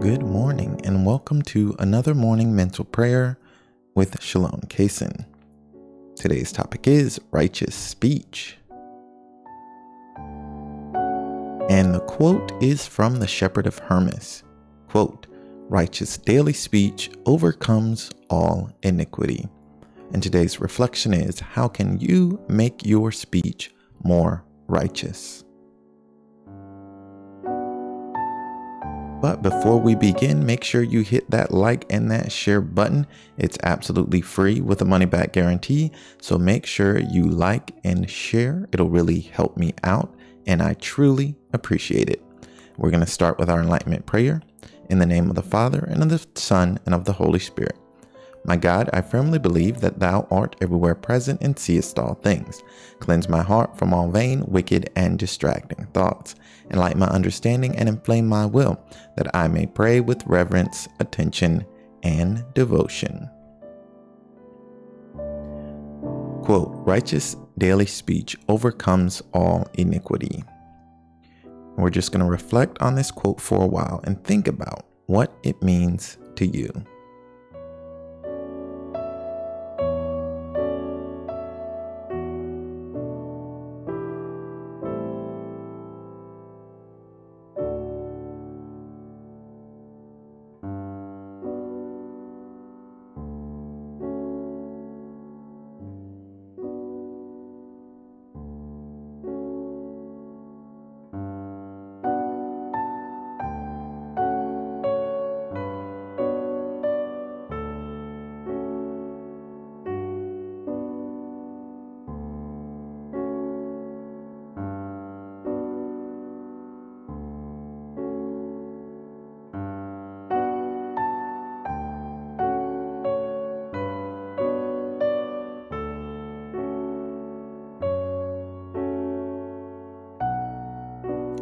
Good morning, and welcome to another morning mental prayer with Shalom Kaysen. Today's topic is righteous speech. And the quote is from the Shepherd of Hermas. Quote, righteous daily speech overcomes all iniquity. And today's reflection is how can you make your speech more righteous? But before we begin, make sure you hit that like and that share button. It's absolutely free with a money back guarantee. So make sure you like and share. It'll really help me out, and I truly appreciate it. We're going to start with our enlightenment prayer in the name of the Father, and of the Son, and of the Holy Spirit. My God, I firmly believe that Thou art everywhere present and seest all things. Cleanse my heart from all vain, wicked, and distracting thoughts. Enlighten my understanding and inflame my will, that I may pray with reverence, attention, and devotion. Quote, righteous daily speech overcomes all iniquity. We're just going to reflect on this quote for a while and think about what it means to you.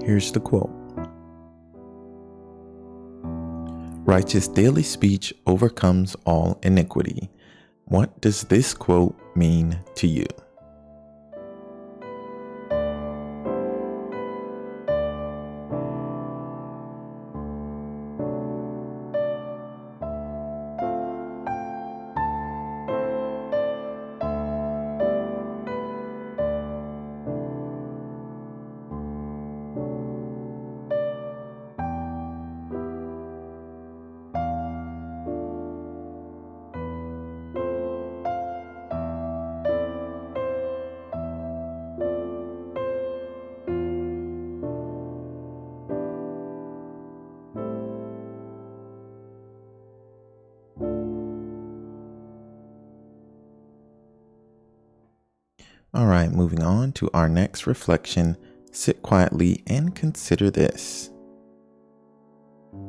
Here's the quote Righteous daily speech overcomes all iniquity. What does this quote mean to you? All right, moving on to our next reflection. Sit quietly and consider this.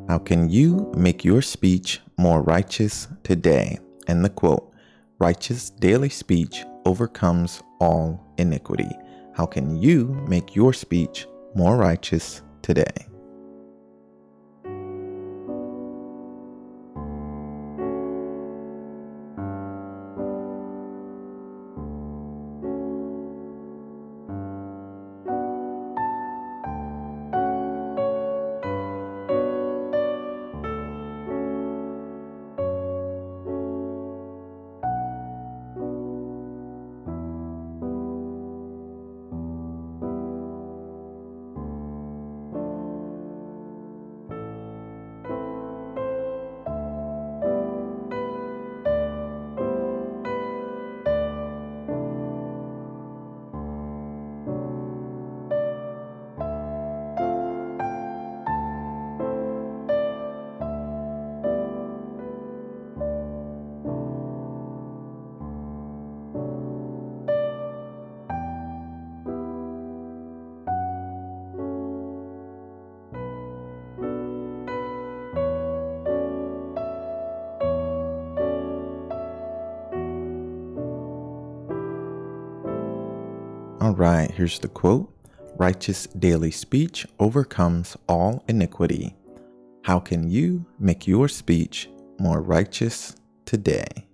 How can you make your speech more righteous today? And the quote Righteous daily speech overcomes all iniquity. How can you make your speech more righteous today? All right, here's the quote Righteous daily speech overcomes all iniquity. How can you make your speech more righteous today?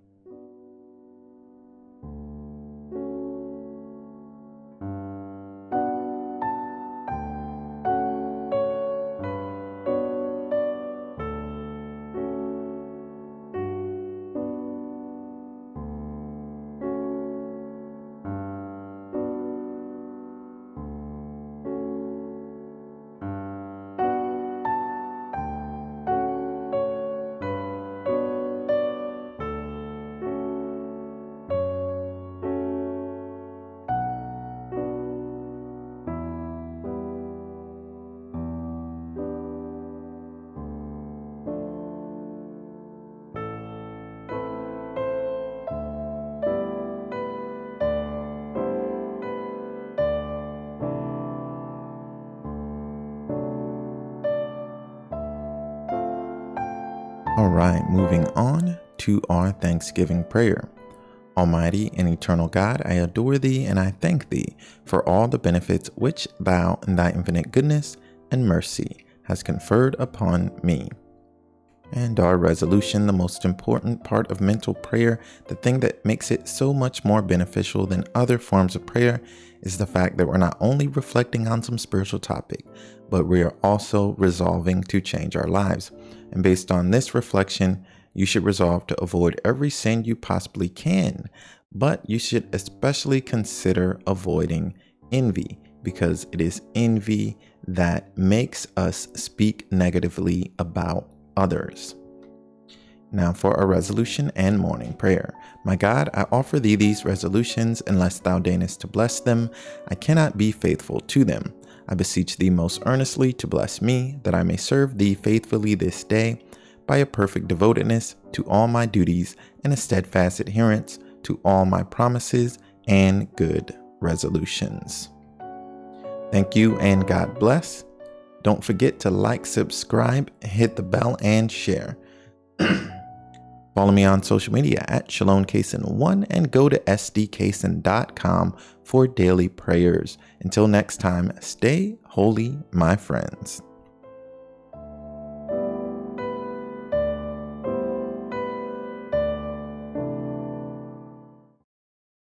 All right, moving on to our Thanksgiving prayer. Almighty and eternal God, I adore thee and I thank thee for all the benefits which thou in thy infinite goodness and mercy has conferred upon me. And our resolution, the most important part of mental prayer, the thing that makes it so much more beneficial than other forms of prayer, is the fact that we're not only reflecting on some spiritual topic, but we are also resolving to change our lives. And based on this reflection, you should resolve to avoid every sin you possibly can, but you should especially consider avoiding envy because it is envy that makes us speak negatively about others. Now for a resolution and morning prayer. My God, I offer thee these resolutions, unless thou deignest to bless them, I cannot be faithful to them. I beseech thee most earnestly to bless me, that I may serve thee faithfully this day, by a perfect devotedness to all my duties and a steadfast adherence to all my promises and good resolutions. Thank you and God bless. Don't forget to like, subscribe, hit the bell, and share. Follow me on social media at Shalom one and go to sdcason.com for daily prayers. Until next time, stay holy, my friends.